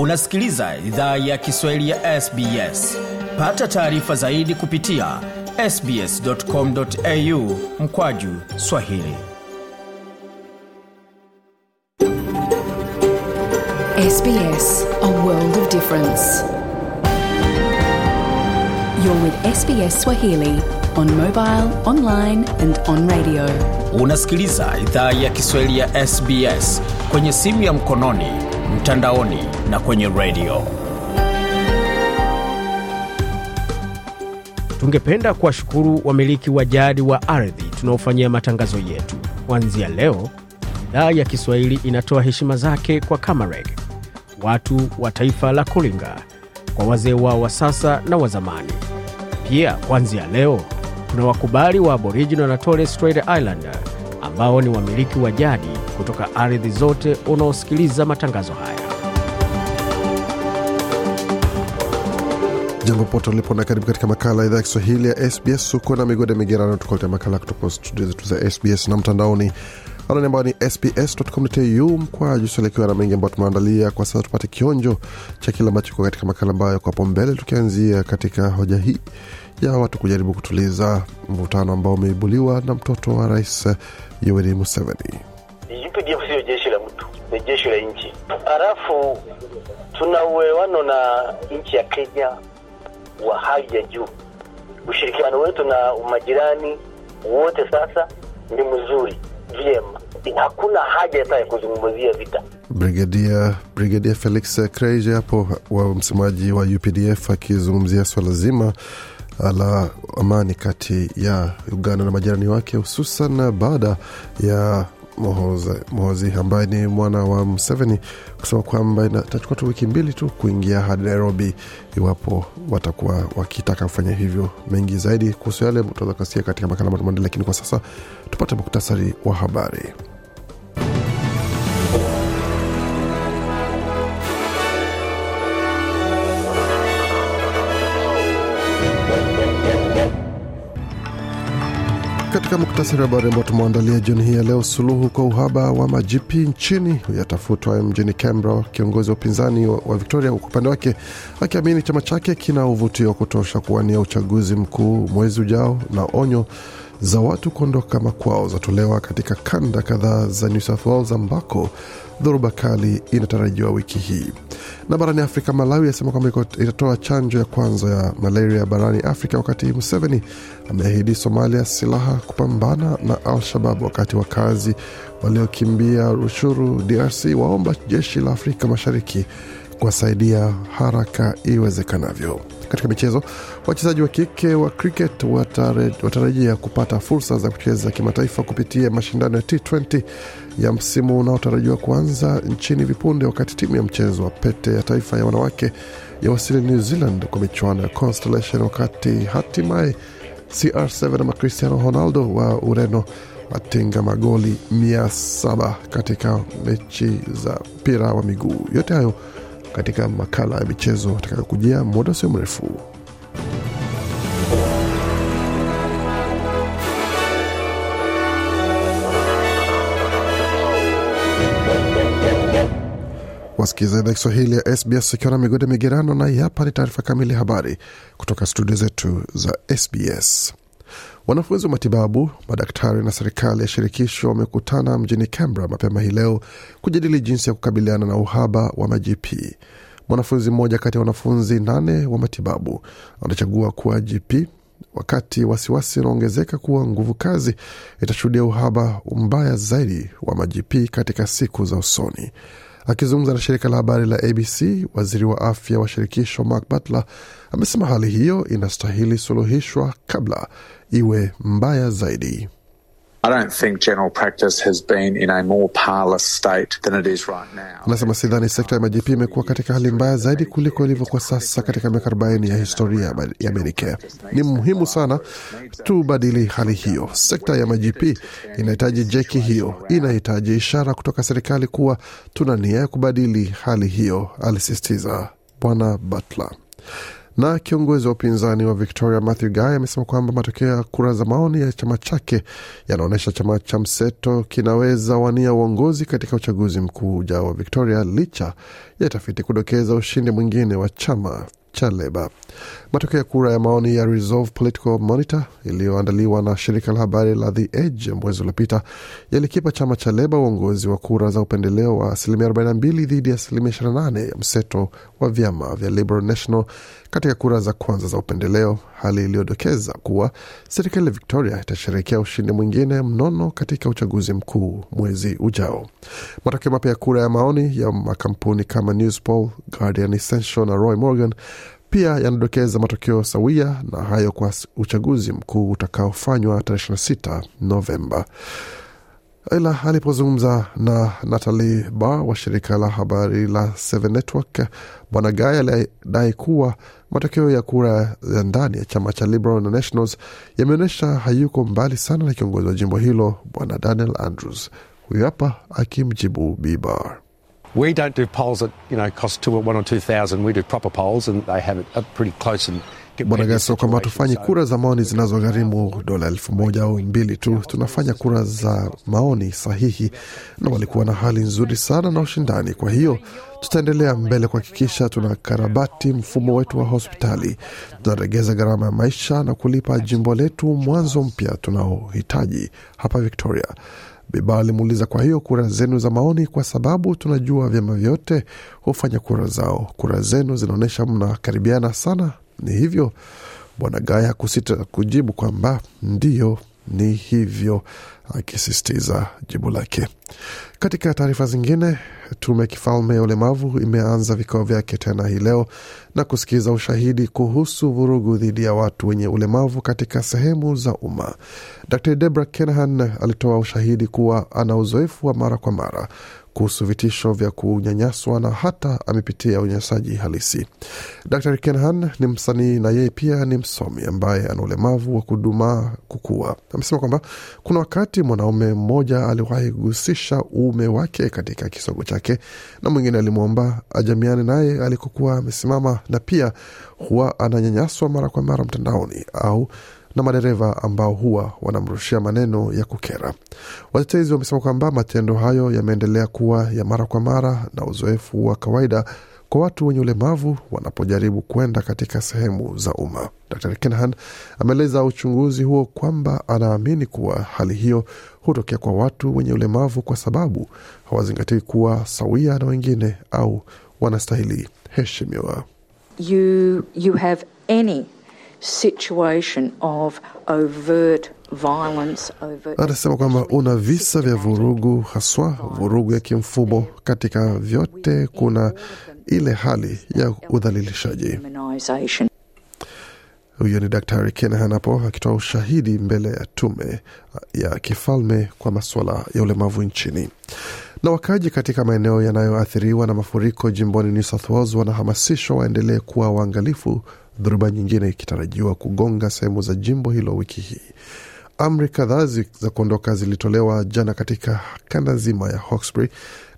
Unasikiliza idhaa ya Kiswahili ya SBS. Pata taarifa zaidi kupitia sbs.com.au mkwaju Swahili. SBS, a world of difference. You're with SBS Swahili on mobile, online and on radio. Unasikiliza idhaa ya Kiswahili ya SBS kwenye simu ya mkononi, mtandaoni na kwenye redio. Tungependa kuwashukuru wamiliki wa jadi wa ardhi tunaofanyia matangazo yetu. Kuanzia leo, idhaa ya Kiswahili inatoa heshima zake kwa Kamareg, watu wa taifa la Kulinga, kwa wazee wao wa sasa na wa zamani. Pia kuanzia leo kuna wakubali wa Aboriginal na Torres Strait Islander ambao ni wamiliki wa jadi kutoka ardhi zote unaosikiliza matangazo haya. Jambo pote ulipo na karibu katika makala idhaa ya Kiswahili ya SBS. Uko na migode migerano, tukuletea makala kutoka studio zetu za SBS na mtandaoni anani ambao ni sbs.com.au mkwa na mengi ambayo tumeandalia kwa sasa. Tupate kionjo cha kile ambacho iko katika makala ambayo kwa mbele, tukianzia katika hoja hii ya watu kujaribu kutuliza mvutano ambao umeibuliwa na mtoto wa rais Yoweri Museveni. UPDF sio jeshi la mtu, ni jeshi la nchi. Halafu tuna uelewano na nchi ya Kenya wa hali ya juu. Ushirikiano wetu na majirani wote sasa ni mzuri, vyema. Hakuna haja hata ya kuzungumzia vita. Brigadia Brigadia Felix Kreije hapo wa msemaji wa UPDF akizungumzia swala zima la amani kati ya Uganda na majirani wake, hususan baada ya Mohozi ambaye ni mwana wa Museveni kusema kwamba itachukua tu wiki mbili tu kuingia hadi Nairobi iwapo watakuwa wakitaka kufanya hivyo. Mengi zaidi kuhusu yale tutaweza kusikia katika makala matumaini, lakini kwa sasa tupate muktasari wa habari. Katika muktasari wa habari ambao tumeandalia jioni hii ya leo, suluhu kwa uhaba wa majipi nchini yatafutwa mjini Canberra. Kiongozi wa upinzani wa Victoria kwa upande wake akiamini chama chake kina uvutio wa kutosha kuwania uchaguzi mkuu mwezi ujao, na onyo za watu kuondoka makwao zatolewa katika kanda kadhaa za New South Wales ambako dhoruba kali inatarajiwa wiki hii. Na barani Afrika, Malawi yasema kwamba itatoa chanjo ya kwanza ya malaria barani Afrika, wakati Museveni ameahidi Somalia silaha kupambana na Al-Shabab, wakati wakazi waliokimbia Rushuru DRC waomba jeshi la Afrika Mashariki kuwasaidia haraka iwezekanavyo. Katika michezo, wachezaji wa kike wa cricket watarajia kupata fursa za kucheza kimataifa kupitia mashindano ya T20 ya msimu unaotarajiwa kuanza nchini vipunde, wakati timu ya mchezo wa pete ya taifa ya wanawake ya wasili New Zealand kwa michuano ya Constellation, wakati hatimaye CR7 ama Cristiano Ronaldo wa Ureno atinga magoli mia saba katika mechi za mpira wa miguu. Yote hayo katika makala ya michezo atakayokujia muda sio mrefu. Wasikiza idhaa Kiswahili ya SBS ikiwa na migode migerano, na hapa ni taarifa kamili habari kutoka studio zetu za SBS. Wanafunzi wa matibabu, madaktari na serikali ya shirikisho wamekutana mjini Canberra mapema hii leo kujadili jinsi ya kukabiliana na uhaba wa maGP. Mwanafunzi mmoja kati ya wanafunzi nane wa matibabu anachagua kuwa GP wakati wasiwasi unaongezeka kuwa nguvu kazi itashuhudia uhaba mbaya zaidi wa maGP katika siku za usoni. Akizungumza na shirika la habari la ABC, waziri wa afya wa shirikisho Mark Butler amesema hali hiyo inastahili suluhishwa kabla iwe mbaya zaidi. Anasema sidhani sekta ya majipi imekuwa katika hali mbaya zaidi kuliko ilivyokuwa sasa katika miaka 40 ya historia ya Medicare. Ni muhimu sana tubadili hali hiyo. Sekta ya majipi inahitaji jeki hiyo, inahitaji ishara kutoka serikali kuwa tuna nia ya kubadili hali hiyo, alisisitiza Bwana Butler Na kiongozi wa upinzani wa Victoria Matthew Guy amesema kwamba matokeo ya kura za maoni ya chama chake yanaonyesha chama cha mseto kinaweza wania uongozi katika uchaguzi mkuu ujao wa Victoria licha ya tafiti kudokeza ushindi mwingine wa chama cha Leba. Matokeo ya kura ya maoni ya Resolve Political Monitor iliyoandaliwa na shirika la habari la The Edge mwezi uliopita yalikipa chama cha Leba uongozi wa kura za upendeleo wa asilimia 42 dhidi ya asilimia 28 ya mseto wa vyama vya Liberal National katika kura za kwanza za upendeleo, hali iliyodokeza kuwa serikali ya Victoria itasherehekea ushindi mwingine mnono katika uchaguzi mkuu mwezi ujao. Matokeo mapya ya kura ya maoni ya makampuni kama Newspoll, Guardian Essential na Roy Morgan pia yanadokeza matokeo sawia na hayo kwa uchaguzi mkuu utakaofanywa tarehe 26 Novemba. Ila alipozungumza na Natalie Bar wa shirika la habari la Seven Network, Bwana Guy alidai kuwa matokeo ya kura ya ndani ya chama cha Liberal na Nationals yameonyesha hayuko mbali sana na kiongozi wa jimbo hilo Bwana Daniel Andrews. Huyu hapa akimjibu Bibar. We don't do polls that you know cost two or one or two thousand. We do proper polls, and they have it pretty close and. Bwana Gaso kwamba tufanye kura za maoni zinazogharimu dola elfu moja au mbili tu. Tunafanya kura za maoni sahihi, na walikuwa na hali nzuri sana na ushindani. Kwa hiyo tutaendelea mbele kuhakikisha tunakarabati mfumo wetu wa hospitali, tunaregeza gharama ya maisha na kulipa jimbo letu mwanzo mpya tunaohitaji hapa Victoria. Biba alimuuliza, kwa hiyo kura zenu za maoni, kwa sababu tunajua vyama vyote hufanya kura zao, kura zenu zinaonyesha mnakaribiana sana, ni hivyo? Bwana Gaya kusita kujibu kwamba ndiyo, ni hivyo, akisisitiza jibu lake. Katika taarifa zingine, tume kifalme ya ulemavu imeanza vikao vyake tena hii leo na kusikiza ushahidi kuhusu vurugu dhidi ya watu wenye ulemavu katika sehemu za umma. Dr Debra Kenahan alitoa ushahidi kuwa ana uzoefu wa mara kwa mara kuhusu vitisho vya kunyanyaswa na hata amepitia unyanyasaji halisi. Dr Kenhan ni msanii na yeye pia ni msomi ambaye ana ulemavu wa kudumaa kukua. Amesema kwamba kuna wakati mwanaume mmoja aliwahi kugusisha uume wake katika kisogo chake na mwingine alimwomba ajamiane naye alikokuwa amesimama, na pia huwa ananyanyaswa mara kwa mara mtandaoni au na madereva ambao huwa wanamrushia maneno ya kukera. Watetezi wamesema kwamba matendo hayo yameendelea kuwa ya mara kwa mara na uzoefu wa kawaida kwa watu wenye ulemavu wanapojaribu kwenda katika sehemu za umma. Dr Kenhan ameeleza uchunguzi huo kwamba anaamini kuwa hali hiyo hutokea kwa watu wenye ulemavu kwa sababu hawazingatii kuwa sawia na wengine au wanastahili heshimiwa. You, you have any situation of overt. Anasema kwamba una visa vya vurugu, haswa vurugu ya kimfumo. Katika vyote kuna ile hali ya udhalilishaji. Huyo ni Daktari Kenahan hapo akitoa ushahidi mbele ya tume ya kifalme kwa masuala ya ulemavu nchini. Na wakaaji katika maeneo yanayoathiriwa na mafuriko jimboni New South Wales wanahamasishwa waendelee kuwa waangalifu, dhoruba nyingine ikitarajiwa kugonga sehemu za jimbo hilo wiki hii. Amri kadhaa za kuondoka zilitolewa jana katika kanda nzima ya Hawkesbury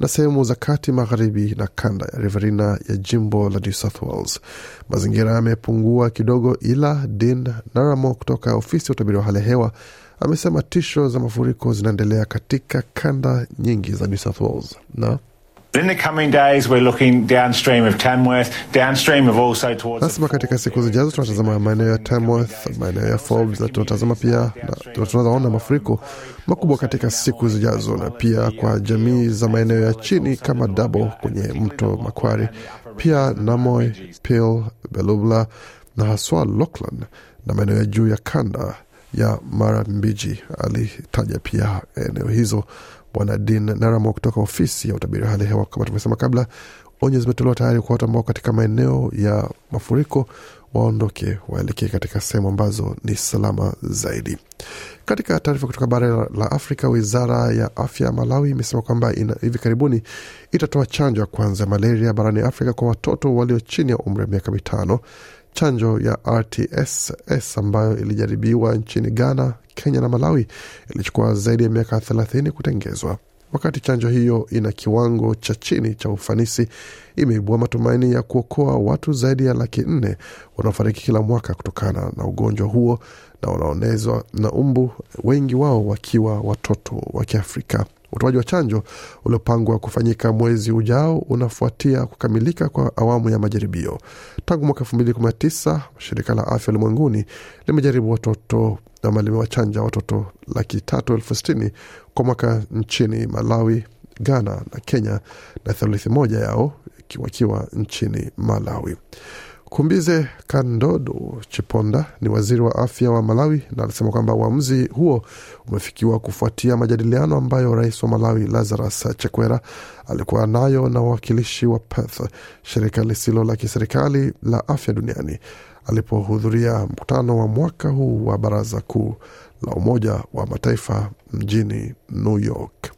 na sehemu za kati magharibi na kanda ya Riverina ya jimbo la New South Wales. Mazingira yamepungua kidogo, ila Dean Naramo kutoka ofisi ya utabiri wa hali ya hewa amesema tisho za mafuriko zinaendelea katika kanda nyingi za New South Wales na In the coming days, we're looking downstream of Tamworth, downstream of also towards. Nasema katika siku zijazo tunatazama maeneo ya Tamworth, maeneo ya Forbes na tunatazama pia na tunaona mafuriko makubwa katika siku zijazo, na pia kwa jamii za maeneo ya chini kama Dabo kwenye mto Makwari, pia Namoy, Peel, Belubla na haswa Lachlan na maeneo ya juu ya kanda ya Marambiji. Alitaja pia eneo hizo Bwana Dean Naramo kutoka ofisi ya utabiri wa hali hewa. Kama tumesema kabla, onyo zimetolewa tayari kwa watu ambao katika maeneo ya mafuriko waondoke, waelekee katika sehemu ambazo ni salama zaidi. Katika taarifa kutoka bara la Afrika, wizara ya afya ya Malawi imesema kwamba hivi karibuni itatoa chanjo ya kwanza ya malaria barani Afrika kwa watoto walio chini ya umri wa miaka mitano. Chanjo ya RTSS ambayo ilijaribiwa nchini Ghana, Kenya na Malawi ilichukua zaidi ya miaka thelathini kutengezwa. wakati chanjo hiyo ina kiwango cha chini cha ufanisi, imeibua matumaini ya kuokoa watu zaidi ya laki nne wanaofariki kila mwaka kutokana na ugonjwa huo na wanaonezwa na umbu, wengi wao wakiwa watoto wa Kiafrika. Utoaji wa chanjo uliopangwa kufanyika mwezi ujao unafuatia kukamilika kwa awamu ya majaribio. Tangu mwaka elfu mbili kumi na tisa shirika la afya ulimwenguni limejaribu watoto ama limewachanja watoto laki tatu elfu sitini kwa mwaka nchini Malawi, Ghana na Kenya, na theluthi moja yao wakiwa nchini Malawi. Kumbize Kandodo Chiponda ni waziri wa afya wa Malawi na alisema kwamba uamuzi huo umefikiwa kufuatia majadiliano ambayo rais wa Malawi Lazarus Chakwera alikuwa nayo na wawakilishi wa Perth, shirika lisilo la kiserikali la afya duniani, alipohudhuria mkutano wa mwaka huu wa baraza kuu la Umoja wa Mataifa mjini New York.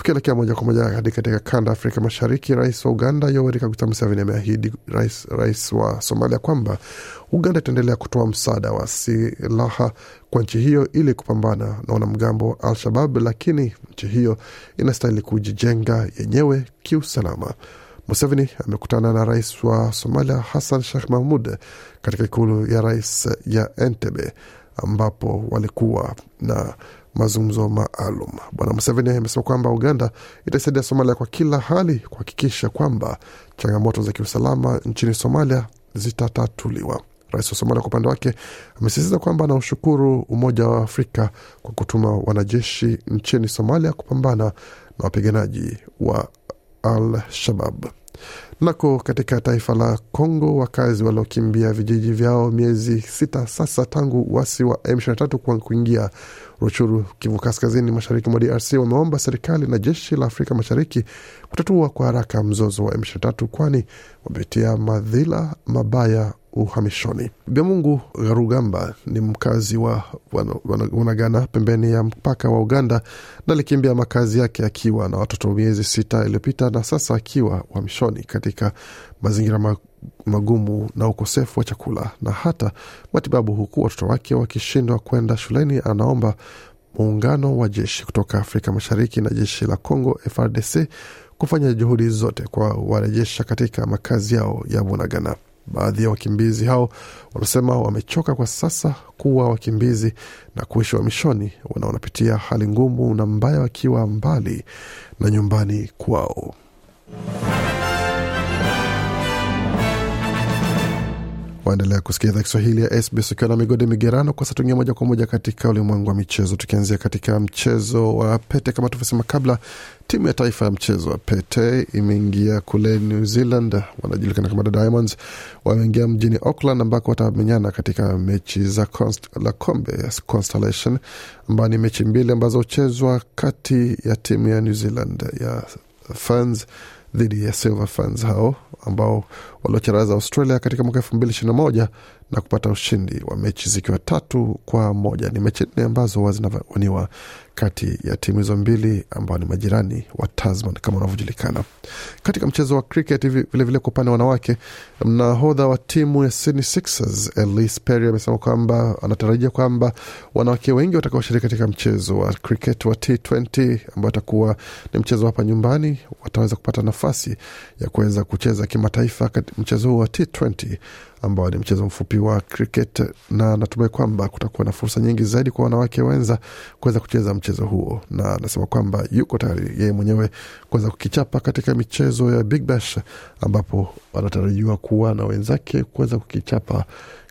Tukielekea moja kwa moja hadi katika kanda Afrika Mashariki, rais wa Uganda Yoweri Kaguta Museveni ameahidi rais, rais wa Somalia kwamba Uganda itaendelea kutoa msaada wa silaha kwa nchi hiyo ili kupambana na wanamgambo wa Al-Shabab, lakini nchi hiyo inastahili kujijenga yenyewe kiusalama. Museveni amekutana na rais wa Somalia Hassan Sheikh Mahmud katika ikulu ya rais ya Entebbe ambapo walikuwa na mazungumzo maalum. Bwana Museveni amesema kwamba Uganda itaisaidia Somalia kwa kila hali kuhakikisha kwamba changamoto za kiusalama nchini Somalia zitatatuliwa. Rais wa Somalia kwa upande wake amesisitiza kwamba anaushukuru Umoja wa Afrika kwa kutuma wanajeshi nchini Somalia kupambana na wapiganaji wa Al-Shabab. Nako katika taifa la Kongo, wakazi waliokimbia vijiji vyao miezi sita sasa tangu uasi wa M23 kwa kuingia Ruchuru, Kivu Kaskazini, mashariki mwa DRC wameomba serikali na jeshi la Afrika Mashariki kutatua kwa haraka mzozo wa M23 kwani wamepitia madhila mabaya uhamishoni. Biamungu Garugamba ni mkazi wa Wanagana pembeni ya mpaka wa Uganda na alikimbia makazi yake akiwa na watoto miezi sita iliyopita na sasa akiwa uhamishoni katika mazingira magumu na ukosefu wa chakula na hata matibabu, huku watoto wake wakishindwa kwenda shuleni. Anaomba muungano wa jeshi kutoka Afrika Mashariki na jeshi la Congo FRDC kufanya juhudi zote kwa warejesha katika makazi yao ya Bunagana. Baadhi ya wakimbizi hao wanasema wamechoka kwa sasa kuwa wakimbizi na kuishi uhamishoni, na wanapitia hali ngumu na mbaya wakiwa mbali na nyumbani kwao. Waendelea kusikia idhaa Kiswahili ya SBS ukiwa na migodi migerano. Kwa sasa tuingia moja kwa moja katika ulimwengu wa michezo, tukianzia katika mchezo wa pete. Kama tulivyosema kabla, timu ya taifa ya mchezo wa pete imeingia kule New Zealand, wanajulikana kama The Diamonds. Wameingia mjini Auckland ambako watamenyana katika mechi za la kombe ya Constellation, ambayo ni mechi mbili ambazo huchezwa kati ya timu ya New Zealand ya Ferns dhidi ya Silver Ferns hao ambao waliocharaza Australia katika mwaka elfu mbili ishirini na moja na kupata ushindi wa mechi zikiwa tatu kwa moja. Ni mechi nne ambazo huwa zinawaniwa kati ya timu hizo mbili ambao ni majirani wa Tasman kama wanavyojulikana. Katika mchezo wa cricket vilevile, kwa upande wa wanawake, mnahodha wa timu ya Sydney Sixers Elise Perry amesema kwamba anatarajia kwamba wanawake wengi watakaoshiriki katika mchezo wa cricket wa T20 ambao atakuwa ni mchezo hapa nyumbani wataweza kupata nafasi ya kuweza kucheza kimataifa mchezo huu wa T20 ambao ni mchezo mfupi wa cricket, na natumai kwamba kutakuwa na fursa nyingi zaidi kwa wanawake wenza kuweza kucheza mchezo huo, na anasema kwamba yuko tayari yeye mwenyewe kuweza kukichapa katika michezo ya Big Bash ambapo anatarajiwa kuwa na wenzake kuweza kukichapa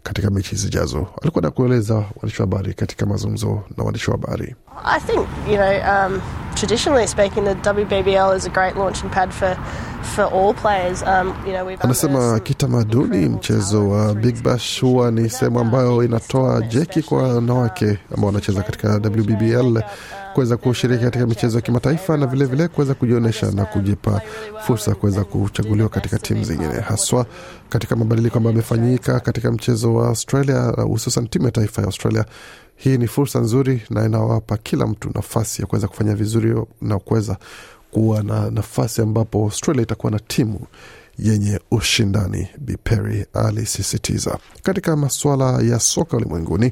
katika mechi zijazo. Alikuwa na kueleza waandishi wa habari katika mazungumzo na waandishi wa habari. I think, you know, um, traditionally speaking, the WBBL is a great launching pad for, for all players. Um, you know, we've Anasema kitamaduni mchezo wa Big Bash huwa ni sehemu ambayo inatoa jeki kwa wanawake ambao wanacheza katika WBBL kuweza kushiriki katika michezo ya kimataifa na vilevile kuweza kujionyesha na kujipa fursa kuweza kuchaguliwa katika timu zingine, haswa katika mabadiliko ambayo amefanyika katika mchezo wa Australia, hususan timu ya taifa ya Australia. Hii ni fursa nzuri na inawapa kila mtu nafasi ya kuweza kufanya vizuri na kuweza kuwa na nafasi ambapo Australia itakuwa na timu yenye ushindani, Bi alisisitiza. Katika masuala ya soka ulimwenguni,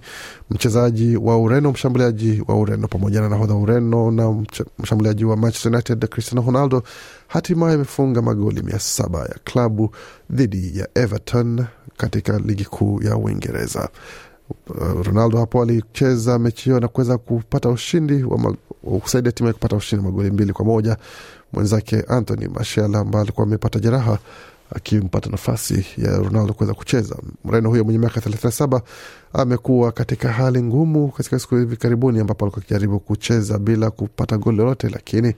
mchezaji wa Ureno, mshambuliaji wa Ureno pamoja na nahodha Ureno na mshambuliaji wa Manchester United Cristiano Ronaldo hatimaye amefunga magoli mia saba ya klabu dhidi ya Everton katika ligi kuu ya Uingereza. Uh, Ronaldo hapo alicheza mechi hiyo na kuweza kupata ushindi wa kusaidia timu kupata ushindi magoli mbili kwa moja. Mwenzake Anthony Martial ambaye alikuwa amepata jeraha akimpata nafasi ya Ronaldo kuweza kucheza. Mreno huyo mwenye miaka 37 amekuwa katika hali ngumu katika siku hivi karibuni, ambapo alikuwa akijaribu kucheza bila kupata goli lolote, lakini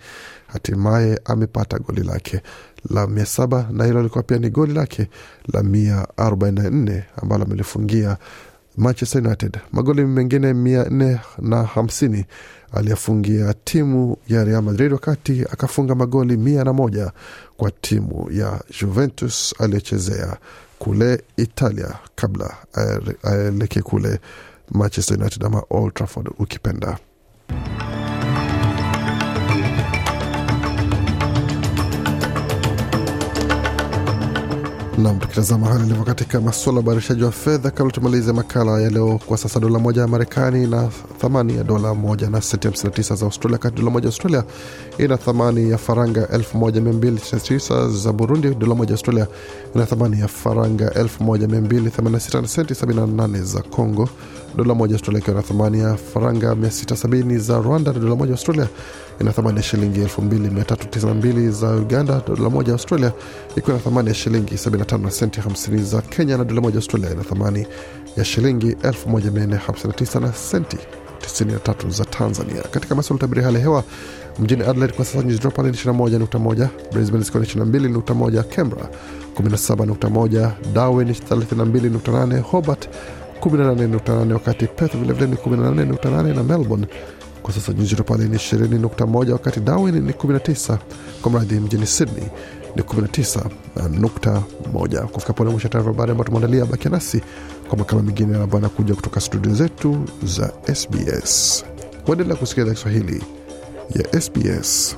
hatimaye amepata goli lake la mia saba na hilo alikuwa pia ni goli lake la mia arobaini na nne ambalo amelifungia Manchester United. Magoli mengine mia nne na hamsini aliyafungia timu ya Real Madrid, wakati akafunga magoli mia na moja kwa timu ya Juventus aliyochezea kule Italia kabla aelekee kule Manchester United ama Old Trafford ukipenda. Nam, tukitazama hali ilivyo katika masuala ya ubadilishaji wa fedha, kabla tumalize makala ya leo. Kwa sasa dola moja ya Marekani ina thamani ya dola moja na senti 59 za Australia, kati dola moja Australia ina thamani ya faranga 1299 za Burundi. Dola moja Australia ina thamani ya faranga 1286 na senti 78 za Congo. Dola moja Australia ikiwa na thamani ya faranga 670 za Rwanda, na dola moja Australia ina thamani ya shilingi 2392 za Uganda. Dola moja Australia ikiwa na thamani ya shilingi 75 na senti 50 za Kenya, na dola moja Australia ina thamani ya shilingi 1459 na senti 93 za Tanzania. Katika masuala ya utabiri hali ya hewa mjini Adelaide kwa sasa nyuzi joto pale ni 21.1, Brisbane zikiwa ni 22.1, Canberra 17.1, Darwin 32.8, Hobart 18.8, wakati Perth vilevile ni 18.8 na Melbourne kwa sasa nyuzi joto pale ni 20.1, wakati Darwin ni 19, kwa mradhi mjini Sydney ni 19.1. Kufika pole mwisho taarifa habari ambayo tumeandalia, bakia nasi kwa makala mengine ambayo anakuja kutoka studio zetu za SBS. Kuendelea kusikiliza Kiswahili ya SBS.